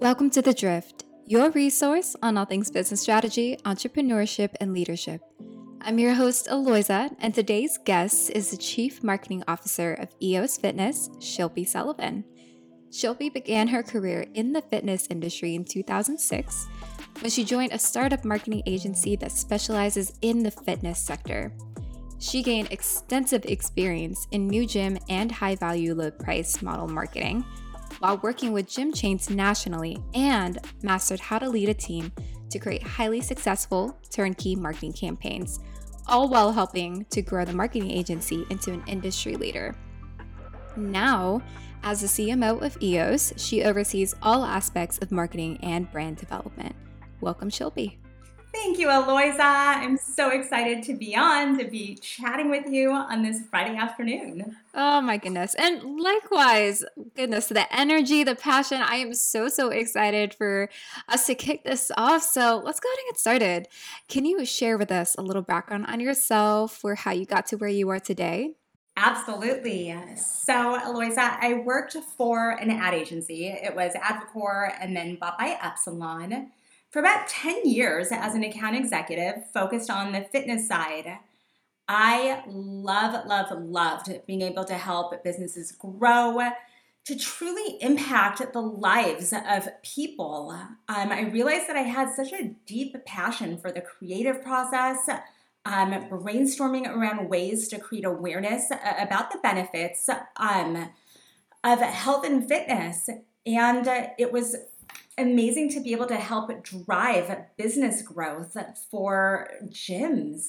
Welcome to The Drift, your resource on all things business strategy, entrepreneurship, and leadership. I'm your host, Aloisa, and today's guest is the Chief Marketing Officer of EOS Fitness, Shilpi Sullivan. Shilpi began her career in the fitness industry in 2006 when she joined a startup marketing agency that specializes in the fitness sector. She gained extensive experience in new gym and high value, low price model marketing while working with gym chains nationally and mastered how to lead a team to create highly successful turnkey marketing campaigns, all while helping to grow the marketing agency into an industry leader. Now, as the CMO of EOS, she oversees all aspects of marketing and brand development. Welcome, Shilpi. Thank you, Aloisa. I'm so excited to be on, to be chatting with you on this Friday afternoon. Oh my goodness. And likewise, goodness, the energy, the passion. I am so, so excited for us to kick this off. So let's go ahead and get started. Can you share with us a little background on yourself or how you got to where you are today? Absolutely. So, Aloisa, I worked for an ad agency. It was Advocor and then bought by Epsilon for about 10 years as an account executive focused on the fitness side. I love, love, loved being able to help businesses grow, to truly impact the lives of people. Um, I realized that I had such a deep passion for the creative process, um, brainstorming around ways to create awareness about the benefits um, of health and fitness. And it was amazing to be able to help drive business growth for gyms.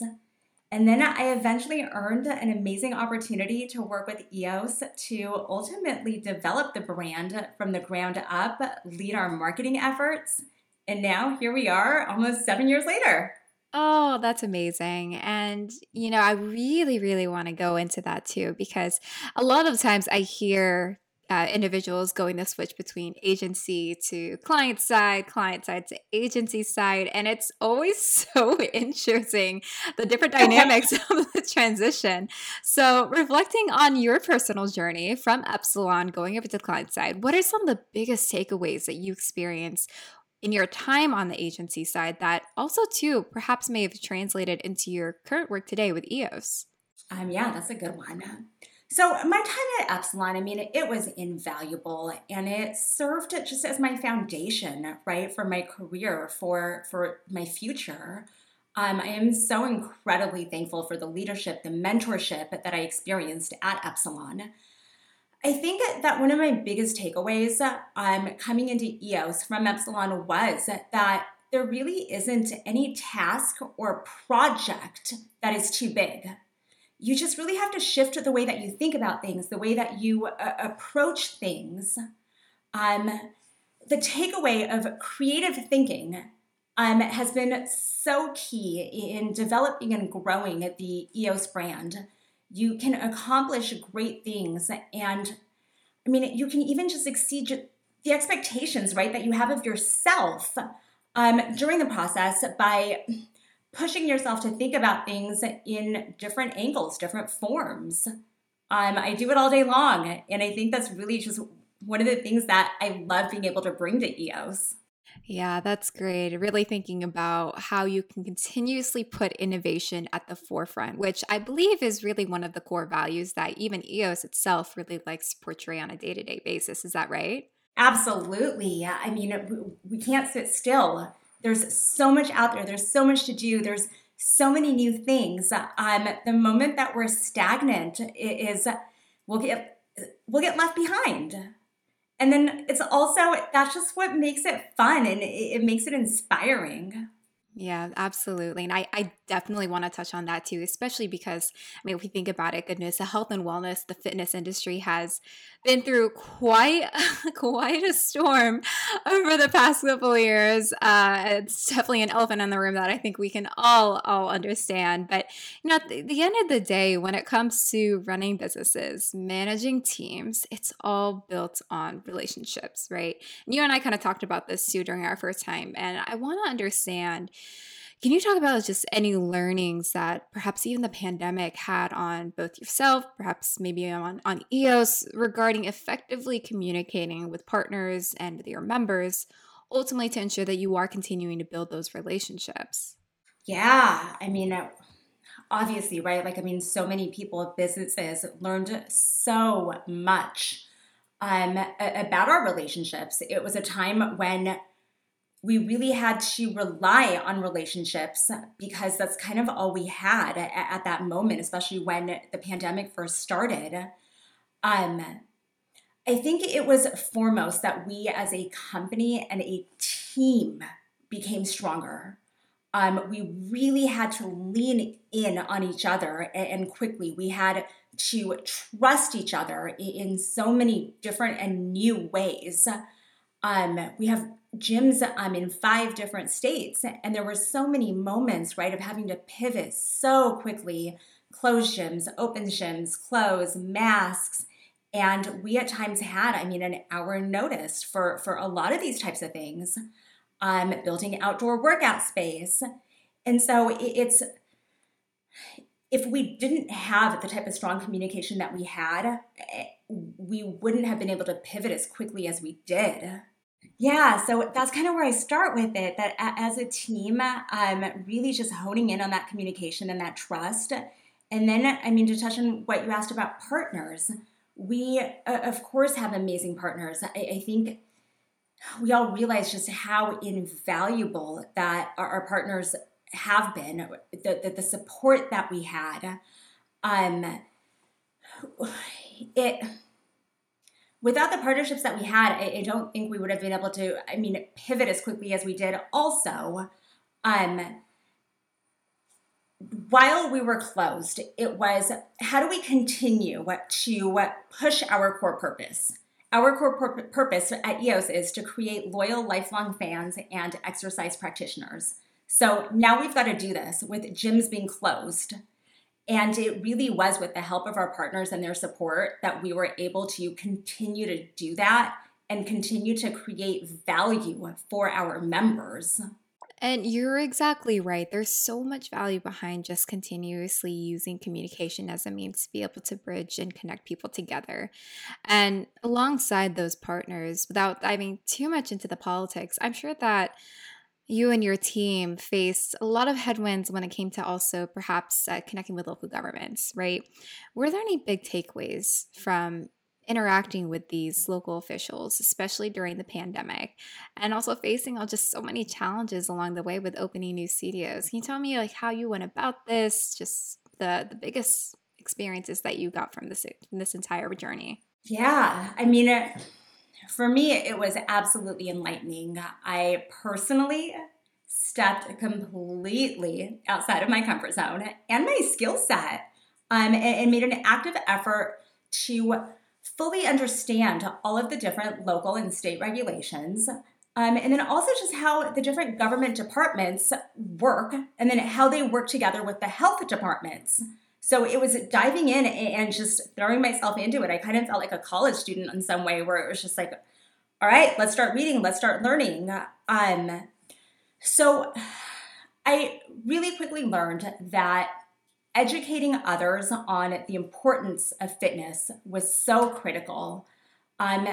And then I eventually earned an amazing opportunity to work with EOS to ultimately develop the brand from the ground up, lead our marketing efforts. And now here we are almost seven years later. Oh, that's amazing. And, you know, I really, really want to go into that too, because a lot of times I hear uh, individuals going to switch between agency to client side, client side to agency side. And it's always so interesting the different dynamics of the transition. So, reflecting on your personal journey from Epsilon going over to the client side, what are some of the biggest takeaways that you experience? In your time on the agency side, that also, too, perhaps may have translated into your current work today with EOS? Um, yeah, that's a good one. So, my time at Epsilon, I mean, it was invaluable and it served just as my foundation, right, for my career, for, for my future. Um, I am so incredibly thankful for the leadership, the mentorship that I experienced at Epsilon. I think that one of my biggest takeaways um, coming into EOS from Epsilon was that there really isn't any task or project that is too big you just really have to shift the way that you think about things, the way that you uh, approach things. Um, the takeaway of creative thinking um, has been so key in developing and growing the EOS brand. You can accomplish great things, and I mean, you can even just exceed the expectations, right, that you have of yourself um, during the process by pushing yourself to think about things in different angles, different forms. Um, I do it all day long. And I think that's really just one of the things that I love being able to bring to EOS. Yeah, that's great. Really thinking about how you can continuously put innovation at the forefront, which I believe is really one of the core values that even EOS itself really likes to portray on a day to day basis. Is that right? Absolutely. I mean, we can't sit still. There's so much out there. There's so much to do. There's so many new things. Um, the moment that we're stagnant is we'll get we'll get left behind. And then it's also that's just what makes it fun and it, it makes it inspiring. Yeah, absolutely. And I, I definitely want to touch on that too, especially because, I mean, if we think about it, goodness, the health and wellness, the fitness industry has been through quite, quite a storm over the past couple years. Uh, it's definitely an elephant in the room that I think we can all, all understand. But, you know, at the, the end of the day, when it comes to running businesses, managing teams, it's all built on relationships, right? And you and I kind of talked about this too during our first time. And I want to understand, Can you talk about just any learnings that perhaps even the pandemic had on both yourself, perhaps maybe on, on EOS, regarding effectively communicating with partners and your members, ultimately to ensure that you are continuing to build those relationships? Yeah, I mean, uh, obviously, right? Like, I mean, so many people, businesses learned so much um, about our relationships. It was a time when we really had to rely on relationships because that's kind of all we had at, at that moment, especially when the pandemic first started. Um, I think it was foremost that we as a company and a team became stronger. Um, we really had to lean in on each other and, and quickly. We had to trust each other in so many different and new ways. Um, we have gyms um, in five different states, and there were so many moments, right, of having to pivot so quickly close gyms, open gyms, close, masks. And we at times had, I mean, an hour notice for, for a lot of these types of things, um, building outdoor workout space. And so it's, if we didn't have the type of strong communication that we had, eh, we wouldn't have been able to pivot as quickly as we did. Yeah, so that's kind of where I start with it. That as a team, I'm really just honing in on that communication and that trust. And then, I mean, to touch on what you asked about partners, we, uh, of course, have amazing partners. I, I, think we all realize just how invaluable that our, our partners have been, the, the, the, support that we had. Um, it without the partnerships that we had, I, I, don't think we would have been able to, I mean, pivot as quickly as we did. Also, um, while we were closed, it was how do we continue to push our core purpose? Our core purpose at EOS is to create loyal, lifelong fans and exercise practitioners. So now we've got to do this with gyms being closed and it really was with the help of our partners and their support that we were able to continue to do that and continue to create value for our members. And you're exactly right. There's so much value behind just continuously using communication as a means to be able to bridge and connect people together. And alongside those partners, without diving too much into the politics, I'm sure that you and your team faced a lot of headwinds when it came to also perhaps uh, connecting with local governments, right? Were there any big takeaways from interacting with these local officials, especially during the pandemic, and also facing all just so many challenges along the way with opening new studios? Can you tell me like how you went about this? Just the the biggest experiences that you got from this from this entire journey. Yeah, I mean. It- for me, it was absolutely enlightening. I personally stepped completely outside of my comfort zone and my skill set um, and, and made an active effort to fully understand all of the different local and state regulations um, and then also just how the different government departments work and then how they work together with the health departments. So it was diving in and just throwing myself into it. I kind of felt like a college student in some way where it was just like, all right, let's start reading, let's start learning. Um, so I really quickly learned that educating others on the importance of fitness was so critical. Um,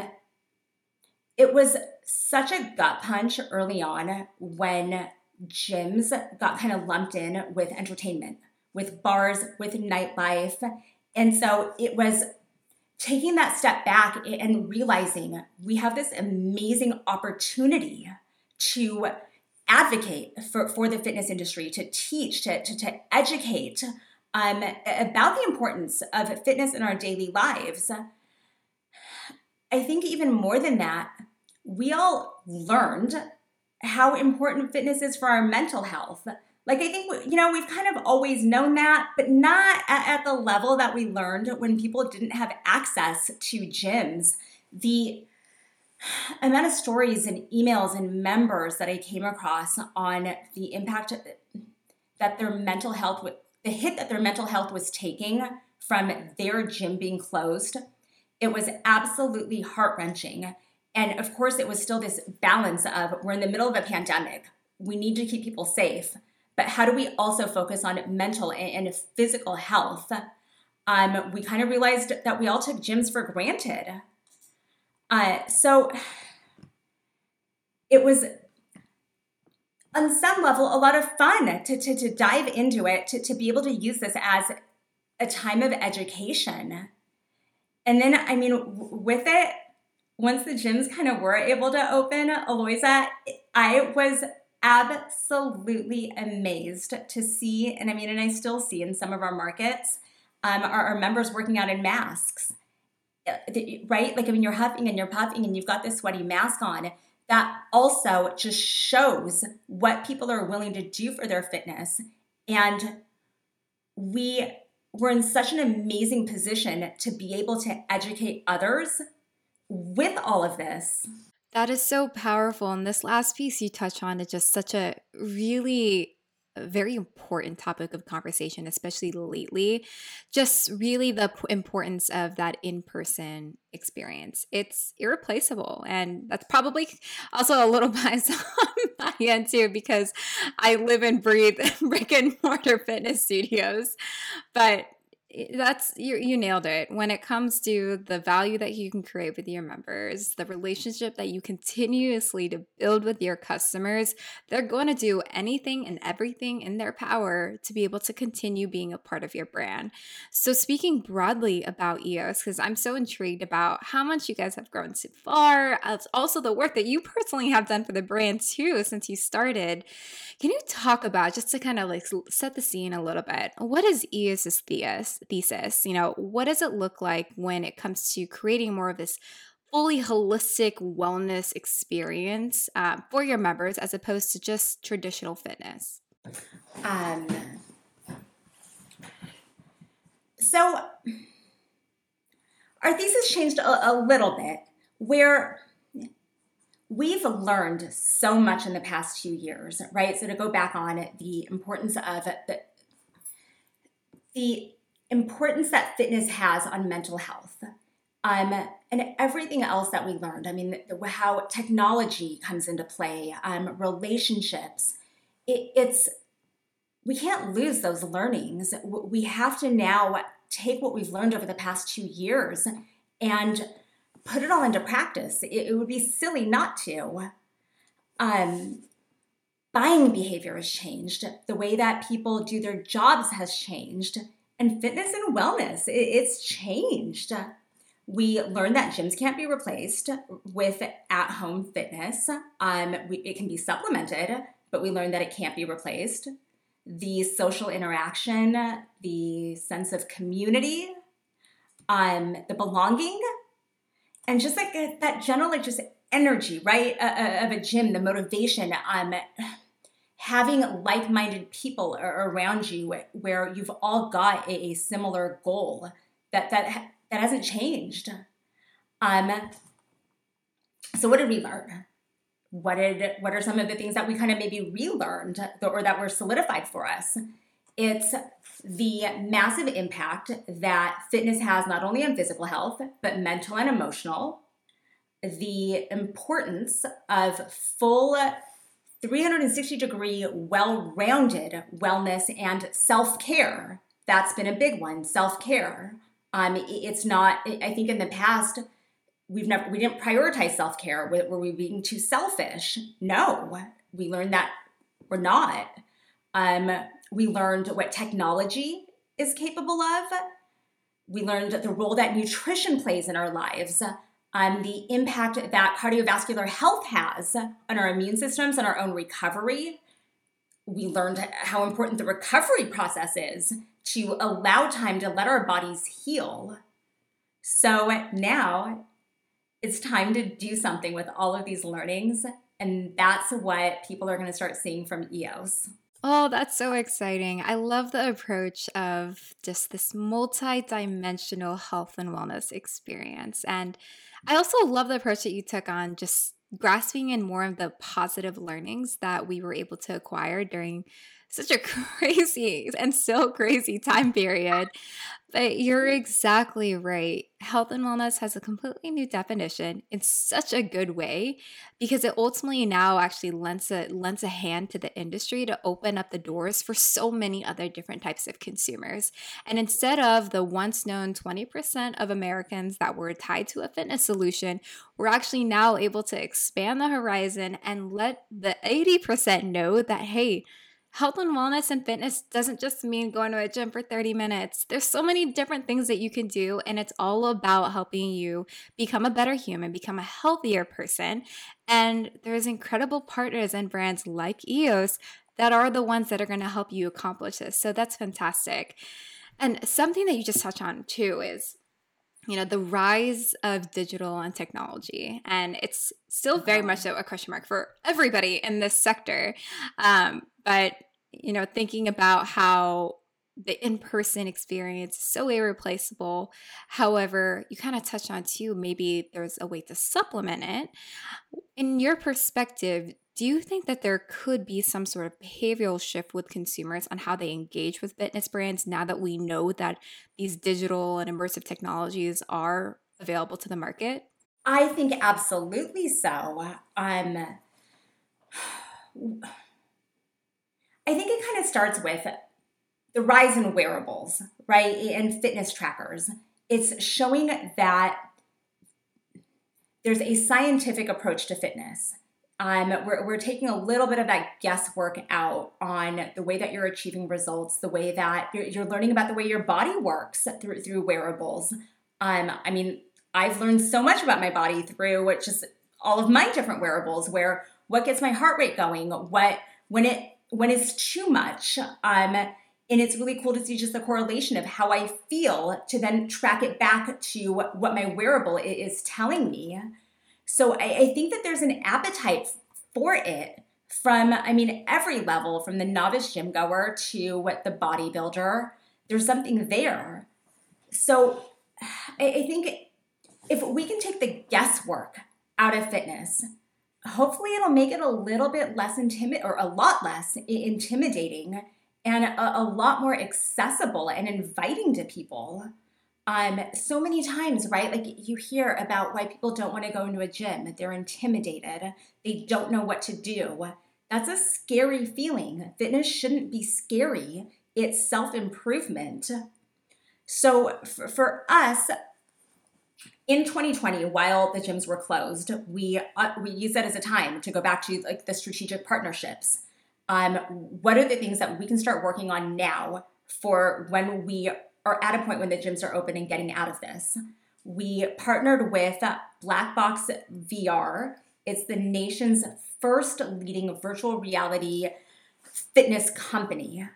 it was such a gut punch early on when gyms got kind of lumped in with entertainment with bars, with nightlife. And so it was taking that step back and realizing we have this amazing opportunity to advocate for, for the fitness industry, to teach, to, to, to educate um, about the importance of fitness in our daily lives. I think even more than that, we all learned how important fitness is for our mental health. Like, I think, you know, we've kind of always known that, but not at, at the level that we learned when people didn't have access to gyms. The amount of stories and emails and members that I came across on the impact that their mental health, the hit that their mental health was taking from their gym being closed, it was absolutely heart wrenching. And of course, it was still this balance of we're in the middle of a pandemic. We need to keep people safe but how do we also focus on mental and, physical health? Um, we kind of realized that we all took gyms for granted. Uh, so it was on some level a lot of fun to, to, to dive into it, to, to be able to use this as a time of education. And then, I mean, with it, once the gyms kind of were able to open, Aloisa, I was absolutely amazed to see, and I mean, and I still see in some of our markets, um, our, our members working out in masks, uh, right? Like, I mean, you're huffing and you're puffing and you've got this sweaty mask on. That also just shows what people are willing to do for their fitness. And we were in such an amazing position to be able to educate others with all of this. That is so powerful. And this last piece you touch on is just such a really very important topic of conversation, especially lately. Just really the importance of that in person experience. It's irreplaceable. And that's probably also a little bias on my end too, because I live and breathe brick and mortar fitness studios. But that's you you nailed it. When it comes to the value that you can create with your members the relationship that you continuously to build with your customers they're going to do anything and everything in their power to be able to continue being a part of your brand. So speaking broadly about EOS because i'm so intrigued about how much you guys have grown so far It's also the work that you personally have done for the brand too since you started. Can you talk about just to kind of like set the scene a little bit what is EOS's theos thesis. You know, what does it look like when it comes to creating more of this fully holistic wellness experience uh, for your members as opposed to just traditional fitness? Um, so, our thesis changed a, a little bit where we've learned so much in the past few years, right? So to go back on it, the importance of the, the importance that fitness has on mental health. Um, and everything else that we learned. I mean, how technology comes into play, um, relationships. It, it's we can't lose those learnings. We have to now take what we've learned over the past two years and put it all into practice. It, it would be silly not to. Um, buying behavior has changed. The way that people do their jobs has changed and fitness and wellness, it's changed. We learned that gyms can't be replaced with at home fitness. Um, we, it can be supplemented, but we learned that it can't be replaced. The social interaction, the sense of community, um, the belonging, and just like a, that general, like just energy, right, uh, uh, of a gym, the motivation. Um, having like-minded people around you where you've all got a, similar goal that that that hasn't changed. Um so what did we learn? What did what are some of the things that we kind of maybe relearned or that were solidified for us? It's the massive impact that fitness has not only on physical health but mental and emotional. The importance of full 360 degree, well rounded wellness and self care. That's been a big one self care. Um, it's not, I think in the past, we've never, we didn't prioritize self care. Were we being too selfish? No, we learned that we're not. Um, we learned what technology is capable of. We learned the role that nutrition plays in our lives um, the impact that cardiovascular health has on our immune systems and our own recovery. We learned how important the recovery process is to allow time to let our bodies heal. So now it's time to do something with all of these learnings. And that's what people are going to start seeing from EOS. Oh, that's so exciting. I love the approach of just this multi dimensional health and wellness experience. And I also love the approach that you took on just grasping in more of the positive learnings that we were able to acquire during such a crazy and still crazy time period. But you're mm-hmm. exactly right. Health and wellness has a completely new definition in such a good way because it ultimately now actually lends a lends a hand to the industry to open up the doors for so many other different types of consumers. And instead of the once known 20% of Americans that were tied to a fitness solution, we're actually now able to expand the horizon and let the 80% know that hey, health and wellness and fitness doesn't just mean going to a gym for 30 minutes. There's so many different things that you can do, and it's all about helping you become a better human, become a healthier person. And there's incredible partners and brands like EOS that are the ones that are going to help you accomplish this. So that's fantastic. And something that you just touched on too is you know the rise of digital and technology and it's still very much a question mark for everybody in this sector. Um, but you know thinking about how the in-person experience is so irreplaceable however you kind of touched on too maybe there's a way to supplement it. In your perspective do you think that there could be some sort of behavioral shift with consumers on how they engage with fitness brands now that we know that these digital and immersive technologies are available to the market? I think absolutely so. Um, I think it kind of starts with the rise in wearables, right? And fitness trackers. It's showing that there's a scientific approach to fitness um, we're, we're taking a little bit of that guesswork out on the way that you're achieving results, the way that you're, you're learning about the way your body works through through wearables. Um, I mean, I've learned so much about my body through just all of my different wearables. Where what gets my heart rate going, what when it when it's too much, um, and it's really cool to see just the correlation of how I feel to then track it back to what my wearable is telling me. So I, I think that there's an appetite for it from, I mean, every level, from the novice gym goer to what the bodybuilder. There's something there. So I, I think if we can take the guesswork out of fitness, hopefully it'll make it a little bit less intimidating or a lot less intimidating and a, a, lot more accessible and inviting to people um, so many times, right? Like you hear about why people don't want to go into a gym, they're intimidated, they don't know what to do. That's a scary feeling. Fitness shouldn't be scary, it's self improvement. So for, for, us, in 2020, while the gyms were closed, we uh, we used that as a time to go back to like the strategic partnerships. Um, what are the things that we can start working on now for when we are at a point when the gyms are open and getting out of this. We partnered with Black Box VR. It's the nation's first leading virtual reality fitness company.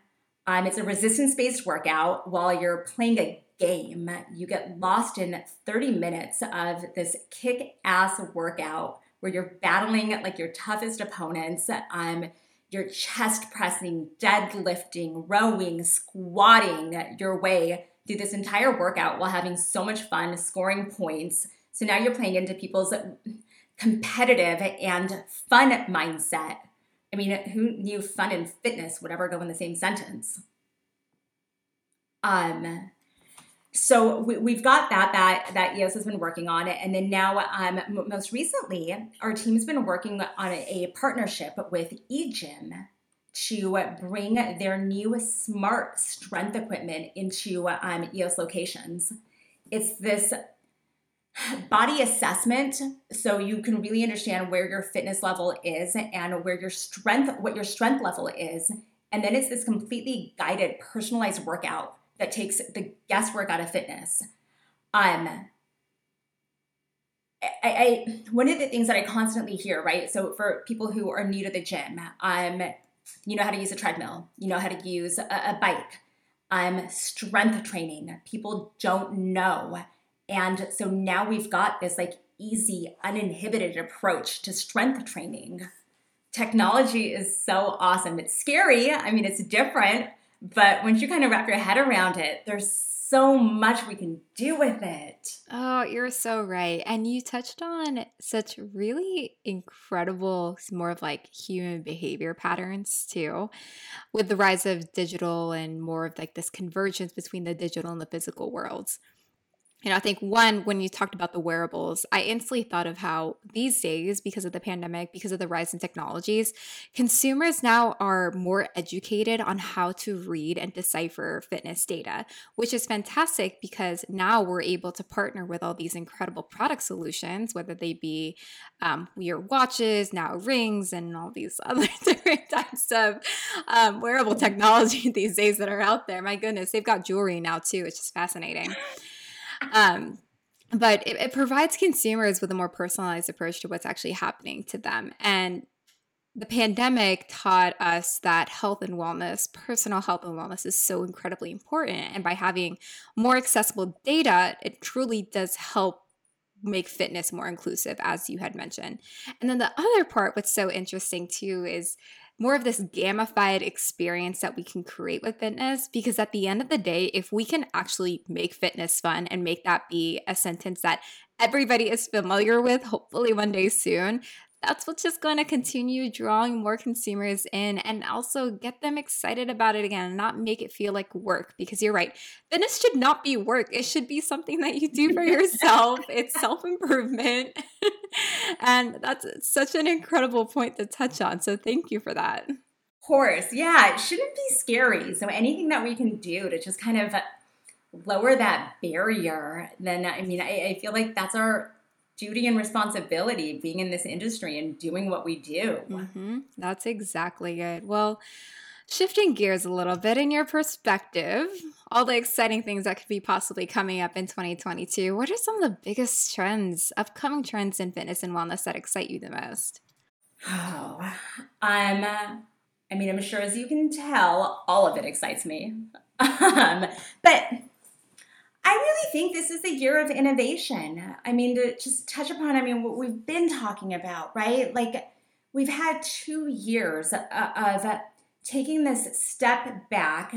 Um, it's a resistance based workout while you're playing a game. You get lost in 30 minutes of this kick ass workout where you're battling like your toughest opponents. Um, you're chest pressing, deadlifting, rowing, squatting your way through this entire workout while having so much fun, scoring points. So now you're playing into people's competitive and fun mindset. I mean, who knew fun and fitness would ever go in the same sentence? Um, so we, have got that that that EOS has been working on it, and then now, um, most recently, our team's been working on a, partnership with eGym to bring their new smart strength equipment into um, EOS locations. It's this body assessment so you can really understand where your fitness level is and where your strength what your strength level is. And then it's this completely guided personalized workout that takes the guesswork out of fitness. Um, I, I, one of the things that I constantly hear, right? So for people who are new to the gym, um, you know how to use a treadmill, you know how to use a, a bike, um, strength training. People don't know, and so now we've got this like easy, uninhibited approach to strength training. Technology is so awesome. It's scary. I mean, it's different, but once you kind of wrap your head around it, there's so much we can do with it. Oh, you're so right. And you touched on such really incredible, more of like human behavior patterns too, with the rise of digital and more of like this convergence between the digital and the physical worlds you know, I think one, when you talked about the wearables, I instantly thought of how these days, because of the pandemic, because of the rise in technologies, consumers now are more educated on how to read and decipher fitness data, which is fantastic because now we're able to partner with all these incredible product solutions, whether they be um, your watches, now rings, and all these other different types of um, wearable technology these days that are out there. My goodness, they've got jewelry now too, It's just fascinating um, but it, it provides consumers with a more personalized approach to what's actually happening to them. And the pandemic taught us that health and wellness, personal health and wellness, is so incredibly important. And by having more accessible data, it truly does help make fitness more inclusive, as you had mentioned. And then the other part, what's so interesting too, is more of this gamified experience that we can create with fitness. Because at the end of the day, if we can actually make fitness fun and make that be a sentence that everybody is familiar with, hopefully one day soon, that's what's just going to continue drawing more consumers in and also get them excited about it again not make it feel like work because you're right fitness should not be work it should be something that you do for yourself it's self-improvement. And that's such an incredible point to touch on so thank you for that. Of course yeah it shouldn't be scary so anything that we can do to just kind of lower that barrier then i mean I, I feel like that's our duty and responsibility being in this industry and doing what we do. Mm-hmm. That's exactly it. Well, shifting gears a little bit in your perspective, all the exciting things that could be possibly coming up in 2022, what are some of the biggest trends, upcoming trends in fitness and wellness that excite you the most? Oh, um, I mean, I'm sure as you can tell, all of it excites me. um, but I really think this is the year of innovation. I mean, to just touch upon, I mean, what we've been talking about, right? Like, we've had two years of taking this step back,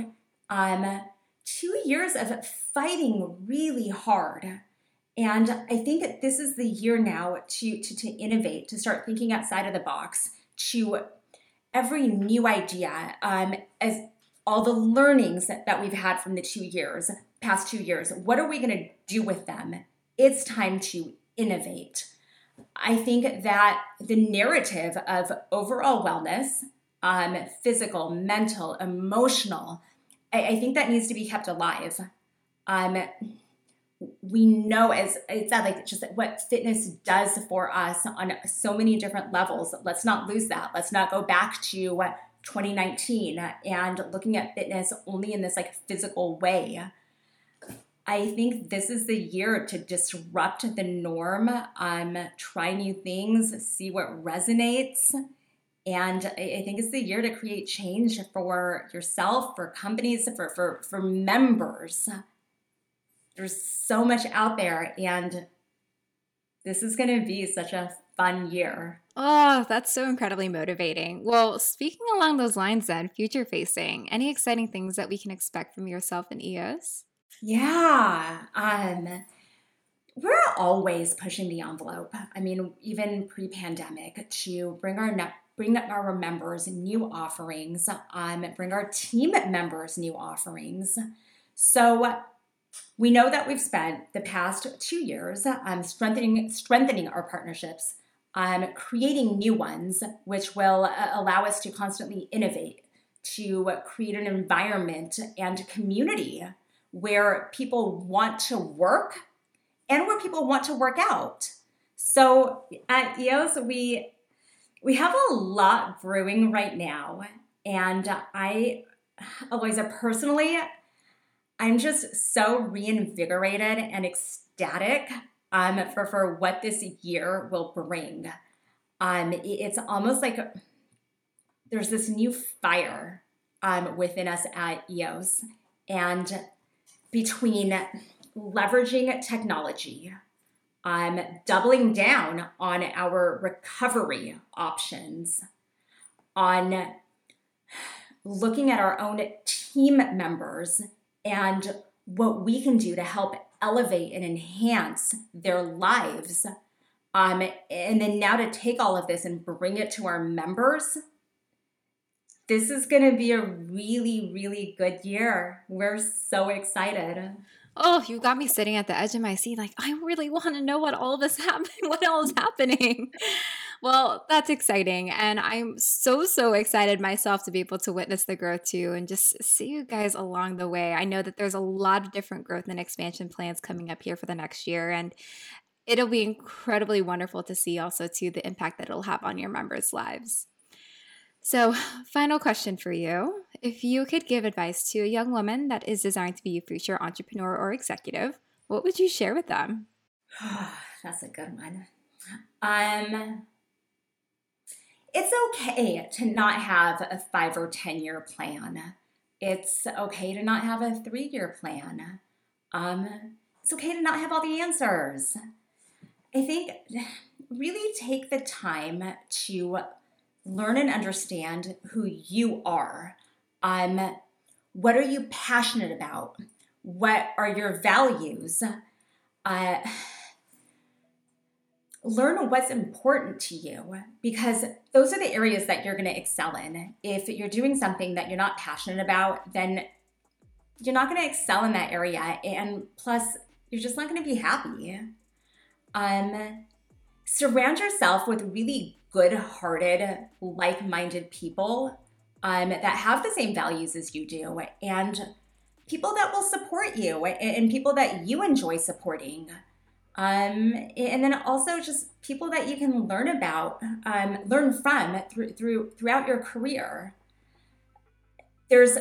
um, two years of fighting really hard. And I think this is the year now to, to, to innovate, to start thinking outside of the box, to every new idea, um, as all the learnings that, that we've had from the two years, past two years. What are we going to do with them? It's time to innovate. I think that the narrative of overall wellness, um, physical, mental, emotional, I, I, think that needs to be kept alive. Um, we know as it's not like just what fitness does for us on so many different levels. Let's not lose that. Let's not go back to 2019 and looking at fitness only in this like physical way. I think this is the year to disrupt the norm, um, try new things, see what resonates. And I think it's the year to create change for yourself, for companies, for, for, for members. There's so much out there, and this is going to be such a fun year. Oh, that's so incredibly motivating. Well, speaking along those lines, then, future facing, any exciting things that we can expect from yourself and EOS? Yeah. Um, we're always pushing the envelope. I mean, even pre-pandemic, to bring our ne- bring our members new offerings, um, bring our team members new offerings. So we know that we've spent the past two years um, strengthening strengthening our partnerships, um, creating new ones, which will uh, allow us to constantly innovate, to create an environment and community where people want to work and where people want to work out. So at EOS, we we have a lot brewing right now, and I, Eliza, personally, I'm just so reinvigorated and ecstatic um, for for what this year will bring. Um, it's almost like there's this new fire um, within us at EOS, and between leveraging technology, um, doubling down on our recovery options, on looking at our own team members and what we can do to help elevate and enhance their lives. Um, and then now to take all of this and bring it to our members, this is going to be a really, really good year. We're so excited. Oh, you got me sitting at the edge of my seat, like I really want to know what all this happening, what all is happening. Well, that's exciting. And I'm so, so excited myself to be able to witness the growth too and just see you guys along the way. I know that there's a lot of different growth and expansion plans coming up here for the next year. And it'll be incredibly wonderful to see also too the impact that it'll have on your members' lives. So, final question for you. If you could give advice to a young woman that is designed to be a future entrepreneur or executive, what would you share with them? That's a good one. Um, it's okay to not have a five or 10 year plan. It's okay to not have a three year plan. Um, it's okay to not have all the answers. I think really take the time to learn and understand who you are. Um, what are you passionate about? What are your values? Uh, learn what's important to you because those are the areas that you're going to excel in. If you're doing something that you're not passionate about, then you're not going to excel in that area. And plus, you're just not going to be happy. Um, surround yourself with really good hearted, like minded people um, that have the same values as you do and people that will support you and people that you enjoy supporting. Um, and then also just people that you can learn about, um, learn from through, through throughout your career. There's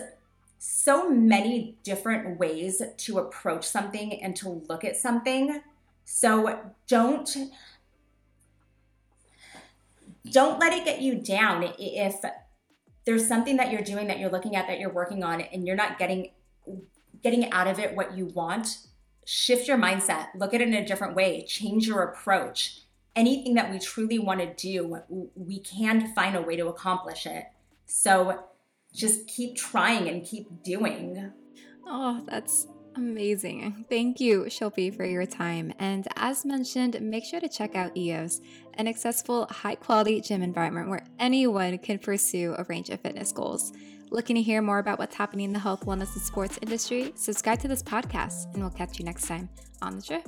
so many different ways to approach something and to look at something. So don't don't let it get you down if there's something that you're doing that you're looking at that you're working on and you're not getting getting out of it what you want shift your mindset. Look at it in a different way. Change your approach. Anything that we truly want to do we can find a way to accomplish it. So just keep trying and keep doing. Oh that's Amazing. Thank you, Shilpi, for your time. And as mentioned, make sure to check out EOS, an accessible, high quality gym environment where anyone can pursue a range of fitness goals. Looking to hear more about what's happening in the health, wellness, and sports industry? Subscribe to this podcast, and we'll catch you next time on the Drift.